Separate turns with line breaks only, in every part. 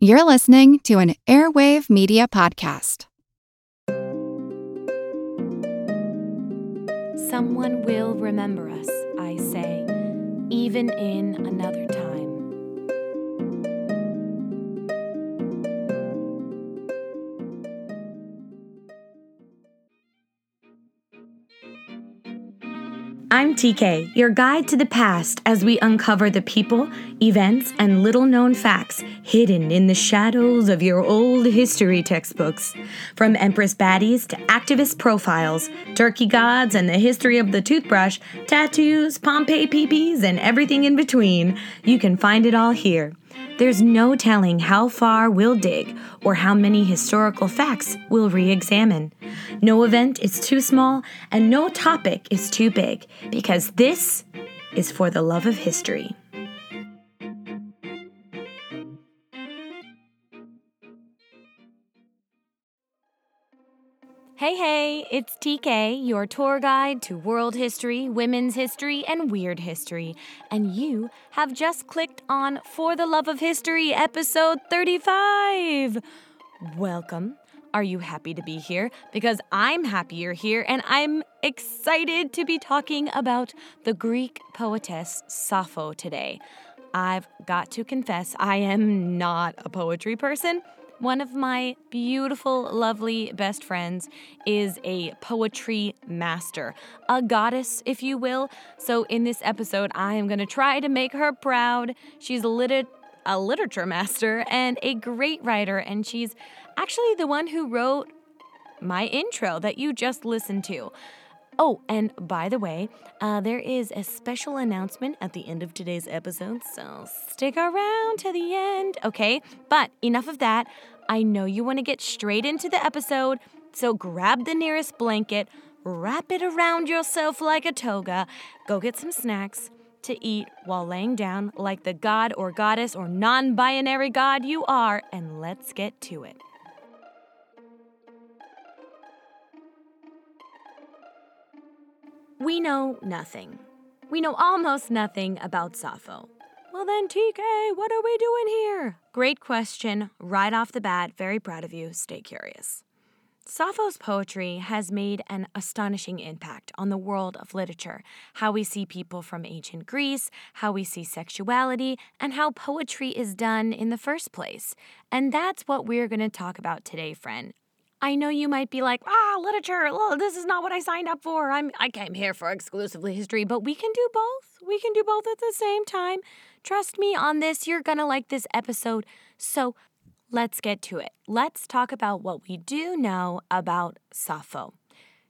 You're listening to an Airwave Media Podcast.
Someone will remember us, I say, even in another time. I'm TK, your guide to the past as we uncover the people, events, and little known facts hidden in the shadows of your old history textbooks. From Empress baddies to activist profiles, turkey gods and the history of the toothbrush, tattoos, Pompeii peepees, and everything in between, you can find it all here. There's no telling how far we'll dig or how many historical facts we'll re examine. No event is too small and no topic is too big because this is for the love of history. Hey, hey, it's TK, your tour guide to world history, women's history, and weird history. And you have just clicked on For the Love of History, episode 35. Welcome. Are you happy to be here? Because I'm happy you're here, and I'm excited to be talking about the Greek poetess Sappho today. I've got to confess, I am not a poetry person. One of my beautiful, lovely best friends is a poetry master, a goddess, if you will. So, in this episode, I am going to try to make her proud. She's a, lit- a literature master and a great writer, and she's actually the one who wrote my intro that you just listened to. Oh, and by the way, uh, there is a special announcement at the end of today's episode, so stick around to the end, okay? But enough of that. I know you want to get straight into the episode, so grab the nearest blanket, wrap it around yourself like a toga, go get some snacks to eat while laying down like the god or goddess or non binary god you are, and let's get to it. We know nothing. We know almost nothing about Sappho. Well, then, TK, what are we doing here? Great question. Right off the bat, very proud of you. Stay curious. Sappho's poetry has made an astonishing impact on the world of literature, how we see people from ancient Greece, how we see sexuality, and how poetry is done in the first place. And that's what we're going to talk about today, friend. I know you might be like, ah, literature, well, this is not what I signed up for. I'm I came here for exclusively history, but we can do both. We can do both at the same time. Trust me on this, you're gonna like this episode. So let's get to it. Let's talk about what we do know about Sappho.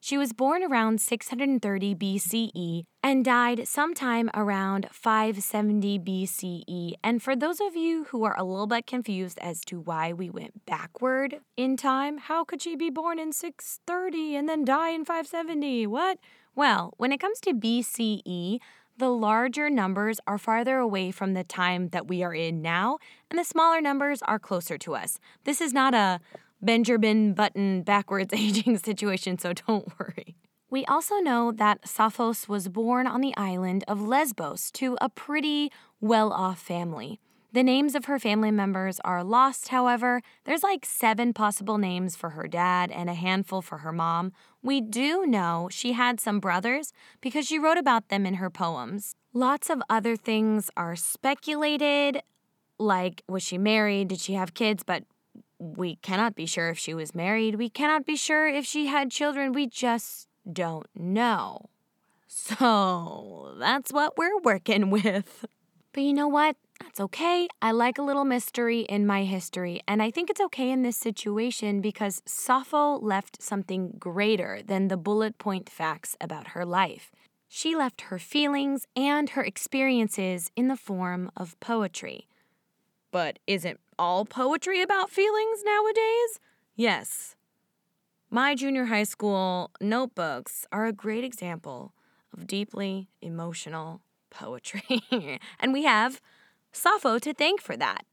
She was born around 630 BCE and died sometime around 570 BCE. And for those of you who are a little bit confused as to why we went backward in time, how could she be born in 630 and then die in 570? What? Well, when it comes to BCE, the larger numbers are farther away from the time that we are in now, and the smaller numbers are closer to us. This is not a Benjamin Button backwards aging situation, so don't worry. We also know that Sappho's was born on the island of Lesbos to a pretty well off family. The names of her family members are lost, however. There's like seven possible names for her dad and a handful for her mom. We do know she had some brothers because she wrote about them in her poems. Lots of other things are speculated, like was she married? Did she have kids? But we cannot be sure if she was married. We cannot be sure if she had children. We just don't know. So that's what we're working with. But you know what? That's okay. I like a little mystery in my history, and I think it's okay in this situation because Sappho left something greater than the bullet point facts about her life. She left her feelings and her experiences in the form of poetry. But isn't all poetry about feelings nowadays? Yes. My junior high school notebooks are a great example of deeply emotional poetry. and we have Sappho to thank for that,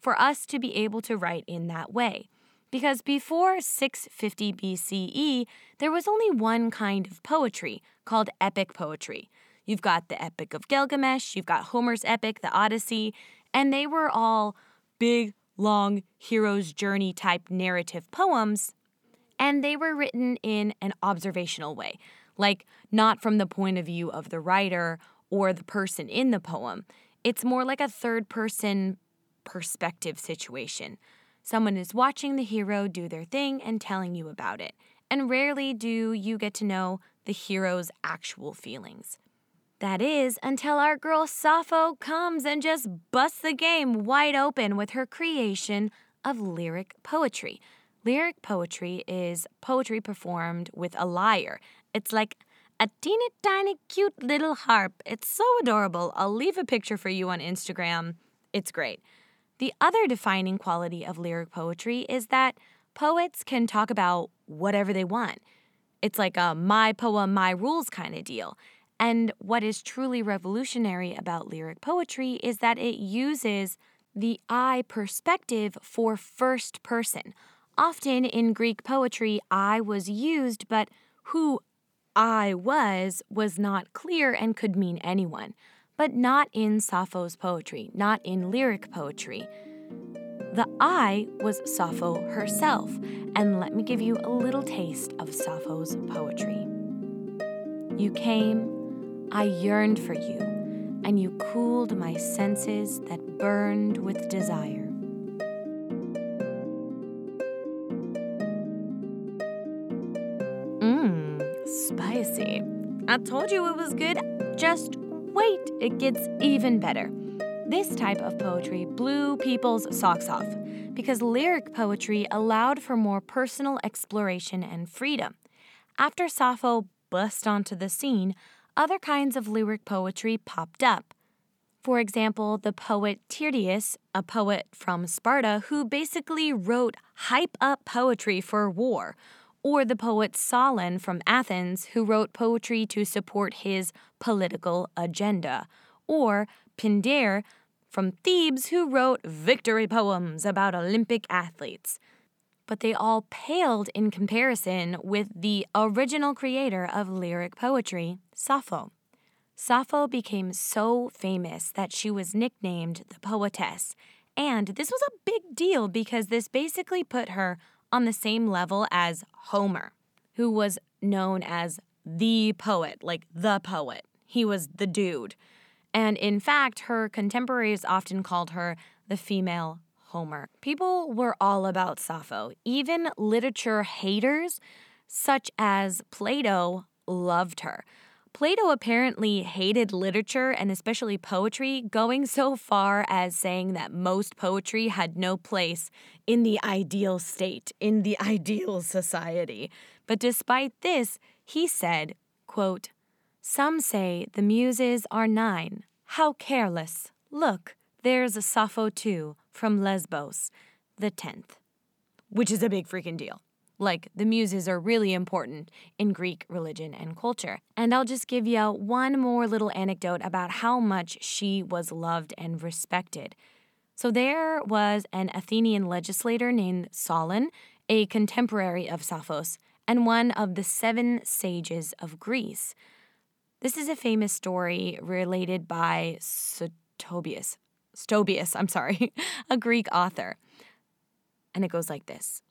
for us to be able to write in that way. Because before 650 BCE, there was only one kind of poetry called epic poetry. You've got the Epic of Gilgamesh, you've got Homer's epic, the Odyssey, and they were all big, long hero's journey type narrative poems, and they were written in an observational way, like not from the point of view of the writer or the person in the poem. It's more like a third person perspective situation. Someone is watching the hero do their thing and telling you about it, and rarely do you get to know the hero's actual feelings. That is, until our girl Sappho comes and just busts the game wide open with her creation of lyric poetry. Lyric poetry is poetry performed with a lyre. It's like a teeny tiny cute little harp. It's so adorable. I'll leave a picture for you on Instagram. It's great. The other defining quality of lyric poetry is that poets can talk about whatever they want. It's like a my poem, my rules kind of deal. And what is truly revolutionary about lyric poetry is that it uses the I perspective for first person. Often in Greek poetry, I was used, but who I was was not clear and could mean anyone. But not in Sappho's poetry, not in lyric poetry. The I was Sappho herself, and let me give you a little taste of Sappho's poetry. You came I yearned for you, and you cooled my senses that burned with desire. Mmm, spicy. I told you it was good. Just wait, it gets even better. This type of poetry blew people's socks off because lyric poetry allowed for more personal exploration and freedom. After Sappho bust onto the scene, other kinds of lyric poetry popped up. For example, the poet Tyrtaeus, a poet from Sparta who basically wrote hype up poetry for war, or the poet Solon from Athens who wrote poetry to support his political agenda, or Pindar from Thebes who wrote victory poems about Olympic athletes but they all paled in comparison with the original creator of lyric poetry, Sappho. Sappho became so famous that she was nicknamed the poetess, and this was a big deal because this basically put her on the same level as Homer, who was known as the poet, like the poet. He was the dude. And in fact, her contemporaries often called her the female Homer. People were all about Sappho. Even literature haters, such as Plato, loved her. Plato apparently hated literature and especially poetry, going so far as saying that most poetry had no place in the ideal state, in the ideal society. But despite this, he said, quote, Some say the muses are nine. How careless. Look, there's a Sappho too, from Lesbos, the 10th, which is a big freaking deal. Like, the muses are really important in Greek religion and culture. And I'll just give you one more little anecdote about how much she was loved and respected. So, there was an Athenian legislator named Solon, a contemporary of Sappho's, and one of the seven sages of Greece. This is a famous story related by Sotobius. Stobaeus, I'm sorry, a Greek author. And it goes like this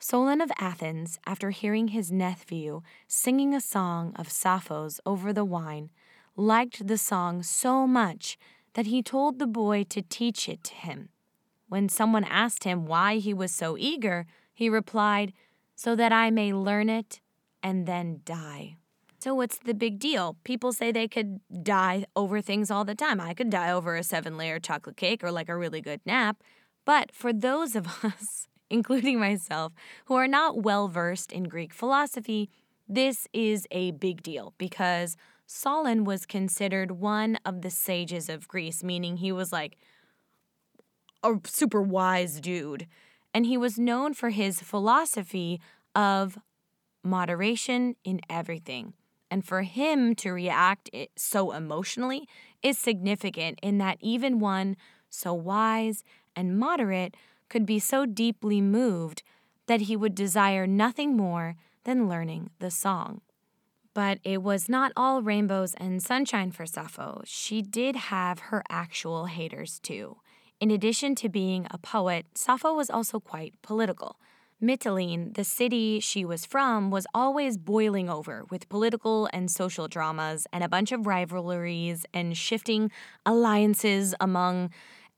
Solon of Athens, after hearing his nephew singing a song of Sappho's over the wine, liked the song so much that he told the boy to teach it to him. When someone asked him why he was so eager, he replied, So that I may learn it and then die. So, what's the big deal? People say they could die over things all the time. I could die over a seven layer chocolate cake or like a really good nap. But for those of us, including myself, who are not well versed in Greek philosophy, this is a big deal because Solon was considered one of the sages of Greece, meaning he was like a super wise dude. And he was known for his philosophy of moderation in everything. And for him to react so emotionally is significant in that even one so wise and moderate could be so deeply moved that he would desire nothing more than learning the song. But it was not all rainbows and sunshine for Sappho. She did have her actual haters too. In addition to being a poet, Sappho was also quite political. Mytilene, the city she was from, was always boiling over with political and social dramas and a bunch of rivalries and shifting alliances among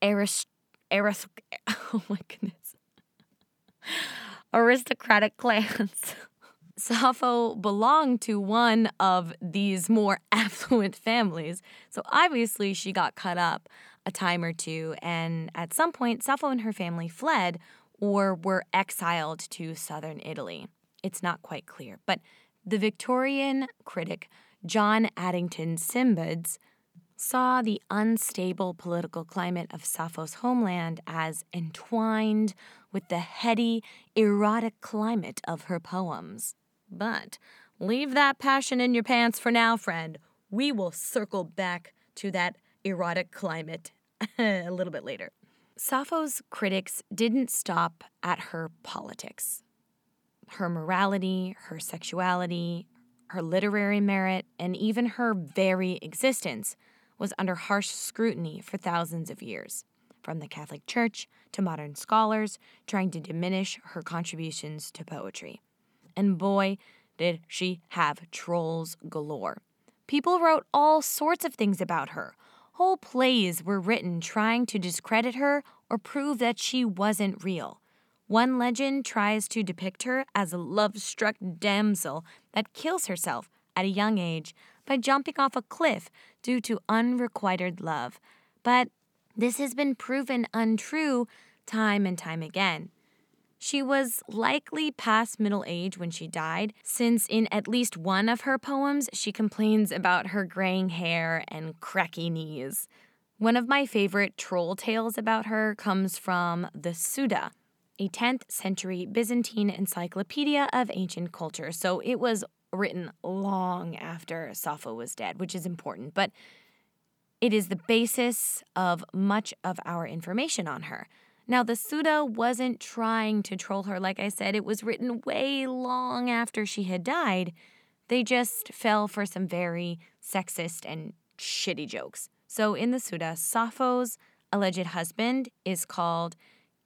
arist- arist- oh my goodness aristocratic clans. Sappho belonged to one of these more affluent families, so obviously she got cut up a time or two, and at some point, Sappho and her family fled or were exiled to southern Italy. It's not quite clear, but the Victorian critic John Addington Symonds saw the unstable political climate of Sappho's homeland as entwined with the heady, erotic climate of her poems. But leave that passion in your pants for now, friend. We will circle back to that erotic climate a little bit later. Sappho's critics didn't stop at her politics. Her morality, her sexuality, her literary merit, and even her very existence was under harsh scrutiny for thousands of years, from the Catholic Church to modern scholars trying to diminish her contributions to poetry. And boy, did she have trolls galore. People wrote all sorts of things about her. Whole plays were written trying to discredit her or prove that she wasn't real. One legend tries to depict her as a love struck damsel that kills herself at a young age by jumping off a cliff due to unrequited love. But this has been proven untrue time and time again. She was likely past middle age when she died, since in at least one of her poems she complains about her graying hair and cracky knees. One of my favorite troll tales about her comes from the Suda, a 10th century Byzantine encyclopedia of ancient culture. So it was written long after Sappho was dead, which is important, but it is the basis of much of our information on her. Now, the Suda wasn't trying to troll her. Like I said, it was written way long after she had died. They just fell for some very sexist and shitty jokes. So, in the Suda, Sappho's alleged husband is called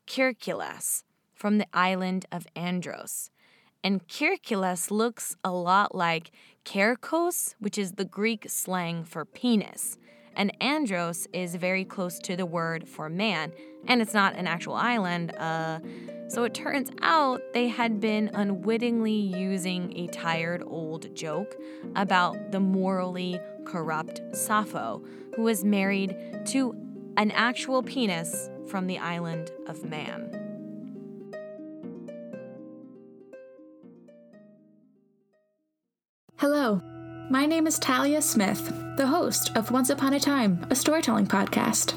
Kerkylas from the island of Andros. And Kerkylas looks a lot like Kerkos, which is the Greek slang for penis. And Andros is very close to the word for man, and it's not an actual island. Uh, so it turns out they had been unwittingly using a tired old joke about the morally corrupt Sappho, who was married to an actual penis from the island of Man.
Hello, my name is Talia Smith, the host of Once Upon a Time, a storytelling podcast.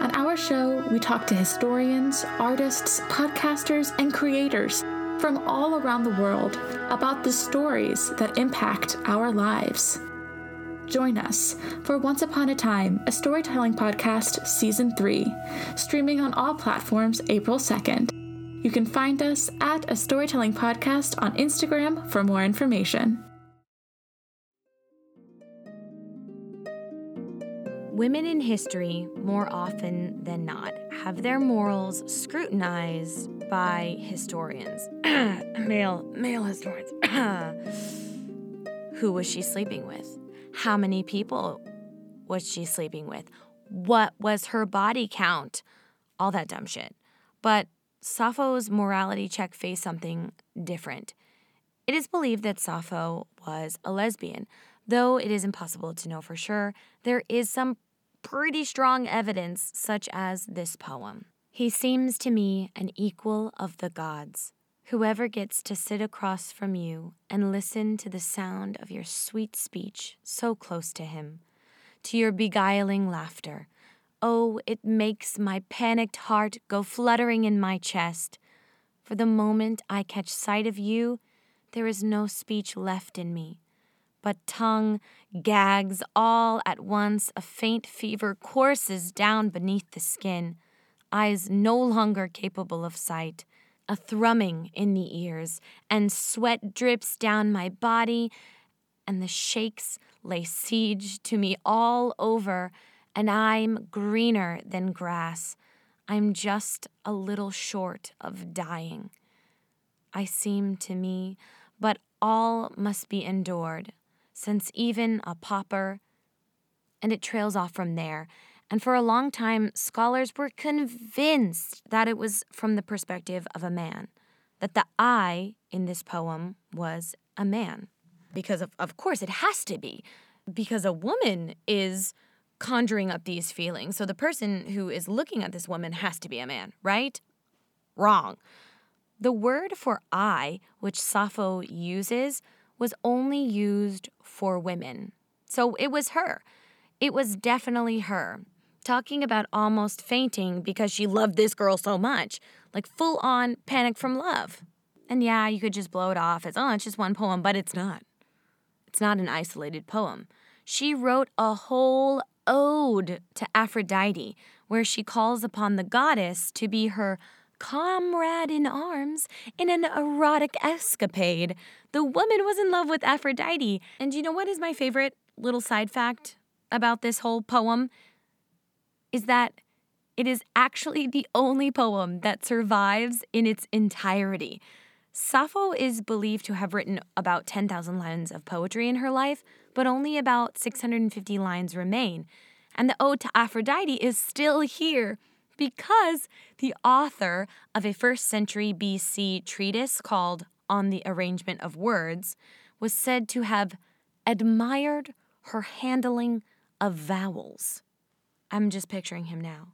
On our show, we talk to historians, artists, podcasters, and creators from all around the world about the stories that impact our lives. Join us for Once Upon a Time, a storytelling podcast, Season 3, streaming on all platforms April 2nd. You can find us at a storytelling podcast on Instagram for more information.
Women in history, more often than not, have their morals scrutinized by historians. male, male historians. Who was she sleeping with? How many people was she sleeping with? What was her body count? All that dumb shit. But Sappho's morality check faced something different. It is believed that Sappho was a lesbian. Though it is impossible to know for sure, there is some pretty strong evidence, such as this poem. He seems to me an equal of the gods. Whoever gets to sit across from you and listen to the sound of your sweet speech so close to him, to your beguiling laughter, Oh, it makes my panicked heart go fluttering in my chest. For the moment I catch sight of you, there is no speech left in me. But tongue gags all at once, a faint fever courses down beneath the skin, eyes no longer capable of sight, a thrumming in the ears, and sweat drips down my body, and the shakes lay siege to me all over. And I'm greener than grass. I'm just a little short of dying. I seem to me, but all must be endured, since even a pauper. And it trails off from there. And for a long time, scholars were convinced that it was from the perspective of a man, that the I in this poem was a man. Because, of, of course, it has to be, because a woman is conjuring up these feelings. So the person who is looking at this woman has to be a man, right? Wrong. The word for I, which Sappho uses, was only used for women. So it was her. It was definitely her. Talking about almost fainting because she loved this girl so much, like full on panic from love. And yeah, you could just blow it off as, oh, it's just one poem, but it's not. It's not an isolated poem. She wrote a whole ode to Aphrodite, where she calls upon the goddess to be her comrade in arms in an erotic escapade. The woman was in love with Aphrodite. And you know what is my favorite little side fact about this whole poem? Is that it is actually the only poem that survives in its entirety. Sappho is believed to have written about 10,000 lines of poetry in her life, but only about 650 lines remain. And the Ode to Aphrodite is still here because the author of a first century BC treatise called On the Arrangement of Words was said to have admired her handling of vowels. I'm just picturing him now.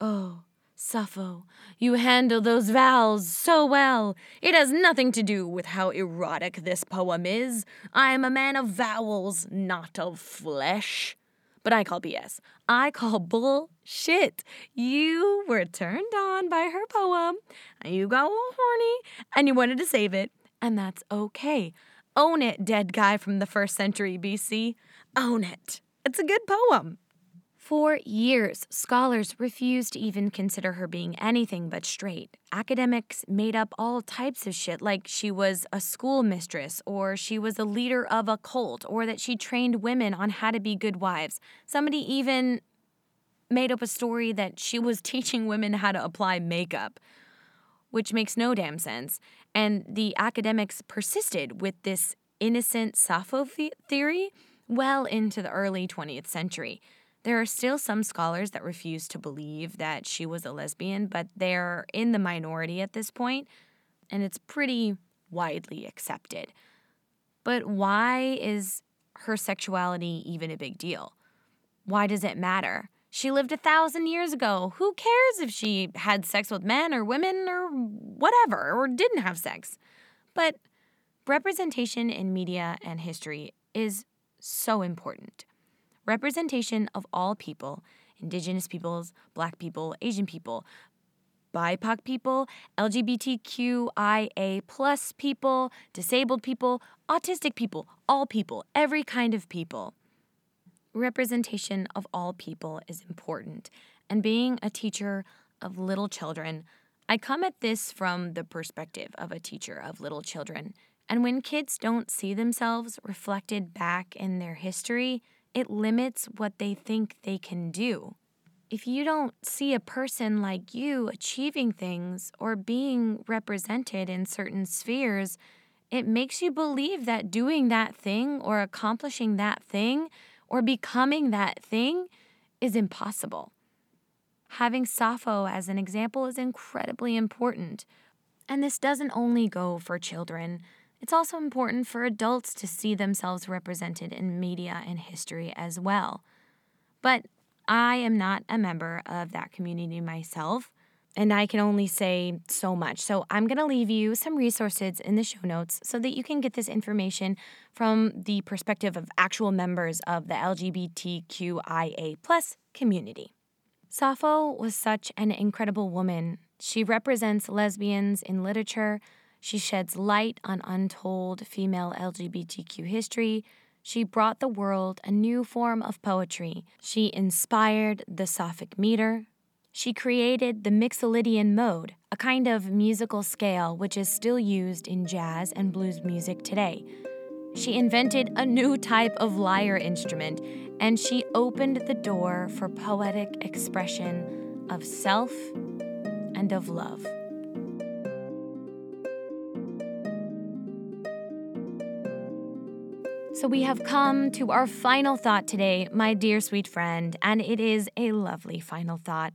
Oh, Sappho, you handle those vowels so well. It has nothing to do with how erotic this poem is. I am a man of vowels, not of flesh. But I call BS. I call bullshit. You were turned on by her poem, and you got a little horny, and you wanted to save it, and that's okay. Own it, dead guy from the first century BC. Own it. It's a good poem. For years, scholars refused to even consider her being anything but straight. Academics made up all types of shit, like she was a schoolmistress, or she was a leader of a cult, or that she trained women on how to be good wives. Somebody even made up a story that she was teaching women how to apply makeup, which makes no damn sense. And the academics persisted with this innocent Sappho theory well into the early 20th century. There are still some scholars that refuse to believe that she was a lesbian, but they're in the minority at this point, and it's pretty widely accepted. But why is her sexuality even a big deal? Why does it matter? She lived a thousand years ago. Who cares if she had sex with men or women or whatever, or didn't have sex? But representation in media and history is so important representation of all people indigenous peoples, black people, Asian people, BIPOC people, LGBTQIA plus people, disabled people, autistic people, all people, every kind of people. Representation of all people is important, and being a teacher of little children, I come at this from the perspective of a teacher of little children. And when kids don't see themselves reflected back in their history, it limits what they think they can do. If you don't see a person like you achieving things or being represented in certain spheres, it makes you believe that doing that thing or accomplishing that thing or becoming that thing is impossible. Having Sappho as an example is incredibly important. And this doesn't only go for children. It's also important for adults to see themselves represented in media and history as well. But I am not a member of that community myself, and I can only say so much. So I'm going to leave you some resources in the show notes so that you can get this information from the perspective of actual members of the LGBTQIA plus community. Sappho was such an incredible woman. She represents lesbians in literature, she sheds light on untold female LGBTQ history. She brought the world a new form of poetry. She inspired the Sapphic meter. She created the Mixolydian mode, a kind of musical scale which is still used in jazz and blues music today. She invented a new type of lyre instrument, and she opened the door for poetic expression of self and of love. So, we have come to our final thought today, my dear sweet friend, and it is a lovely final thought.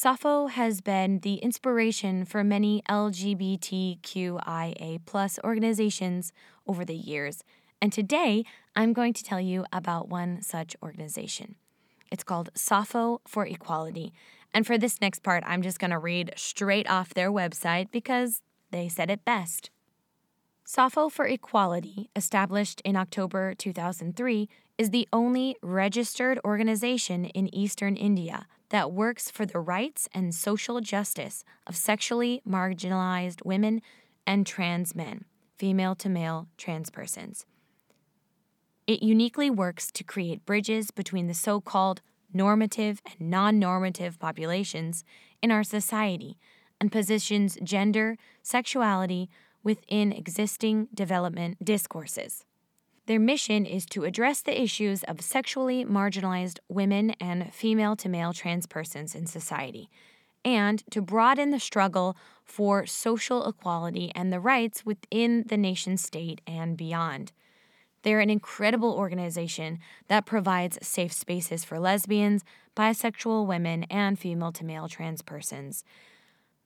Sappho has been the inspiration for many LGBTQIA organizations over the years, and today I'm going to tell you about one such organization. It's called Sappho for Equality, and for this next part, I'm just going to read straight off their website because they said it best. Sappho for Equality, established in October 2003, is the only registered organization in eastern India that works for the rights and social justice of sexually marginalized women and trans men, female to male trans persons. It uniquely works to create bridges between the so called normative and non normative populations in our society and positions gender, sexuality, within existing development discourses. Their mission is to address the issues of sexually marginalized women and female to male trans persons in society, and to broaden the struggle for social equality and the rights within the nation state and beyond. They're an incredible organization that provides safe spaces for lesbians, bisexual women, and female to male trans persons.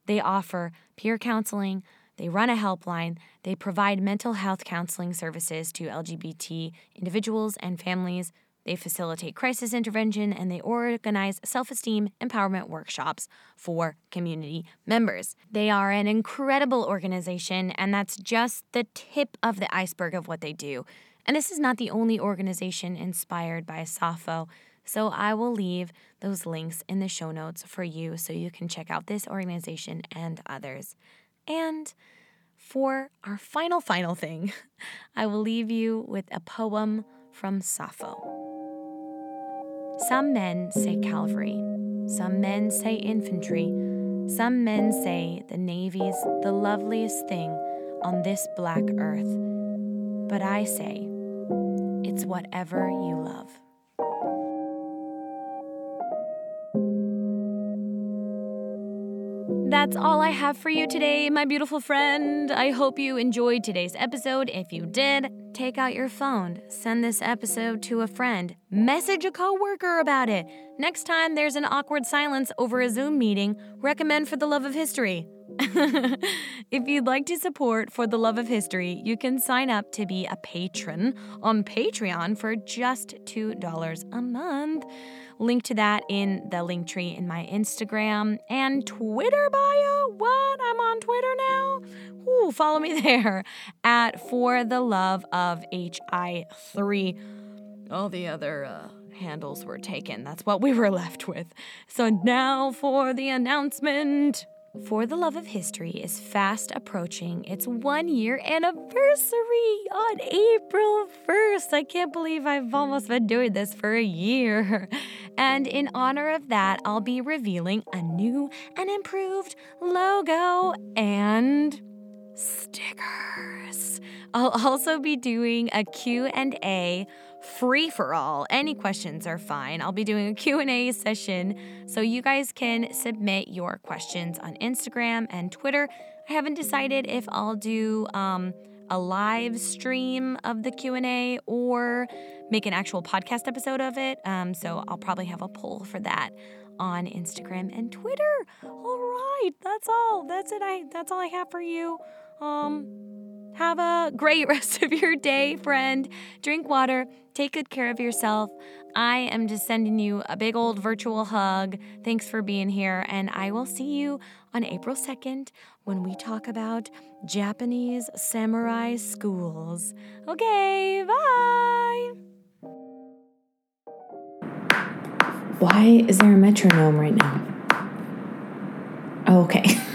They offer peer counseling, they run a helpline. They provide mental health counseling services to LGBT individuals and families. They facilitate crisis intervention and they organize self esteem empowerment workshops for community members. They are an incredible organization, and that's just the tip of the iceberg of what they do. And this is not the only organization inspired by Sappho. So I will leave those links in the show notes for you so you can check out this organization and others. And for our final, final thing, I will leave you with a poem from Sappho. Some men say cavalry, some men say infantry, some men say the Navy's the loveliest thing on this black earth. But I say, it's whatever you love. That's all I have for you today, my beautiful friend. I hope you enjoyed today's episode. If you did, take out your phone, send this episode to a friend, message a coworker about it. Next time there's an awkward silence over a Zoom meeting, recommend For the Love of History. if you'd like to support For the Love of History, you can sign up to be a patron on Patreon for just $2 a month. Link to that in the link tree in my Instagram and Twitter bio. What? I'm on Twitter now? Ooh, follow me there at For the Love of HI3. All the other uh, handles were taken. That's what we were left with. So now for the announcement. For the Love of History is fast approaching its one year anniversary on April 1st. I can't believe I've almost been doing this for a year. And in honor of that, I'll be revealing a new and improved logo and stickers. I'll also be doing a Q&A free for all. Any questions are fine. I'll be doing a Q&A session so you guys can submit your questions on Instagram and Twitter. I haven't decided if I'll do um, a live stream of the Q&A or make an actual podcast episode of it. Um, so I'll probably have a poll for that on Instagram and Twitter. All right, that's all. That's it. I that's all I have for you. Um have a great rest of your day, friend. Drink water, take good care of yourself. I am just sending you a big old virtual hug. Thanks for being here, and I will see you on April 2nd when we talk about Japanese samurai schools. Okay, bye.
Why is there a metronome right now? Oh, okay.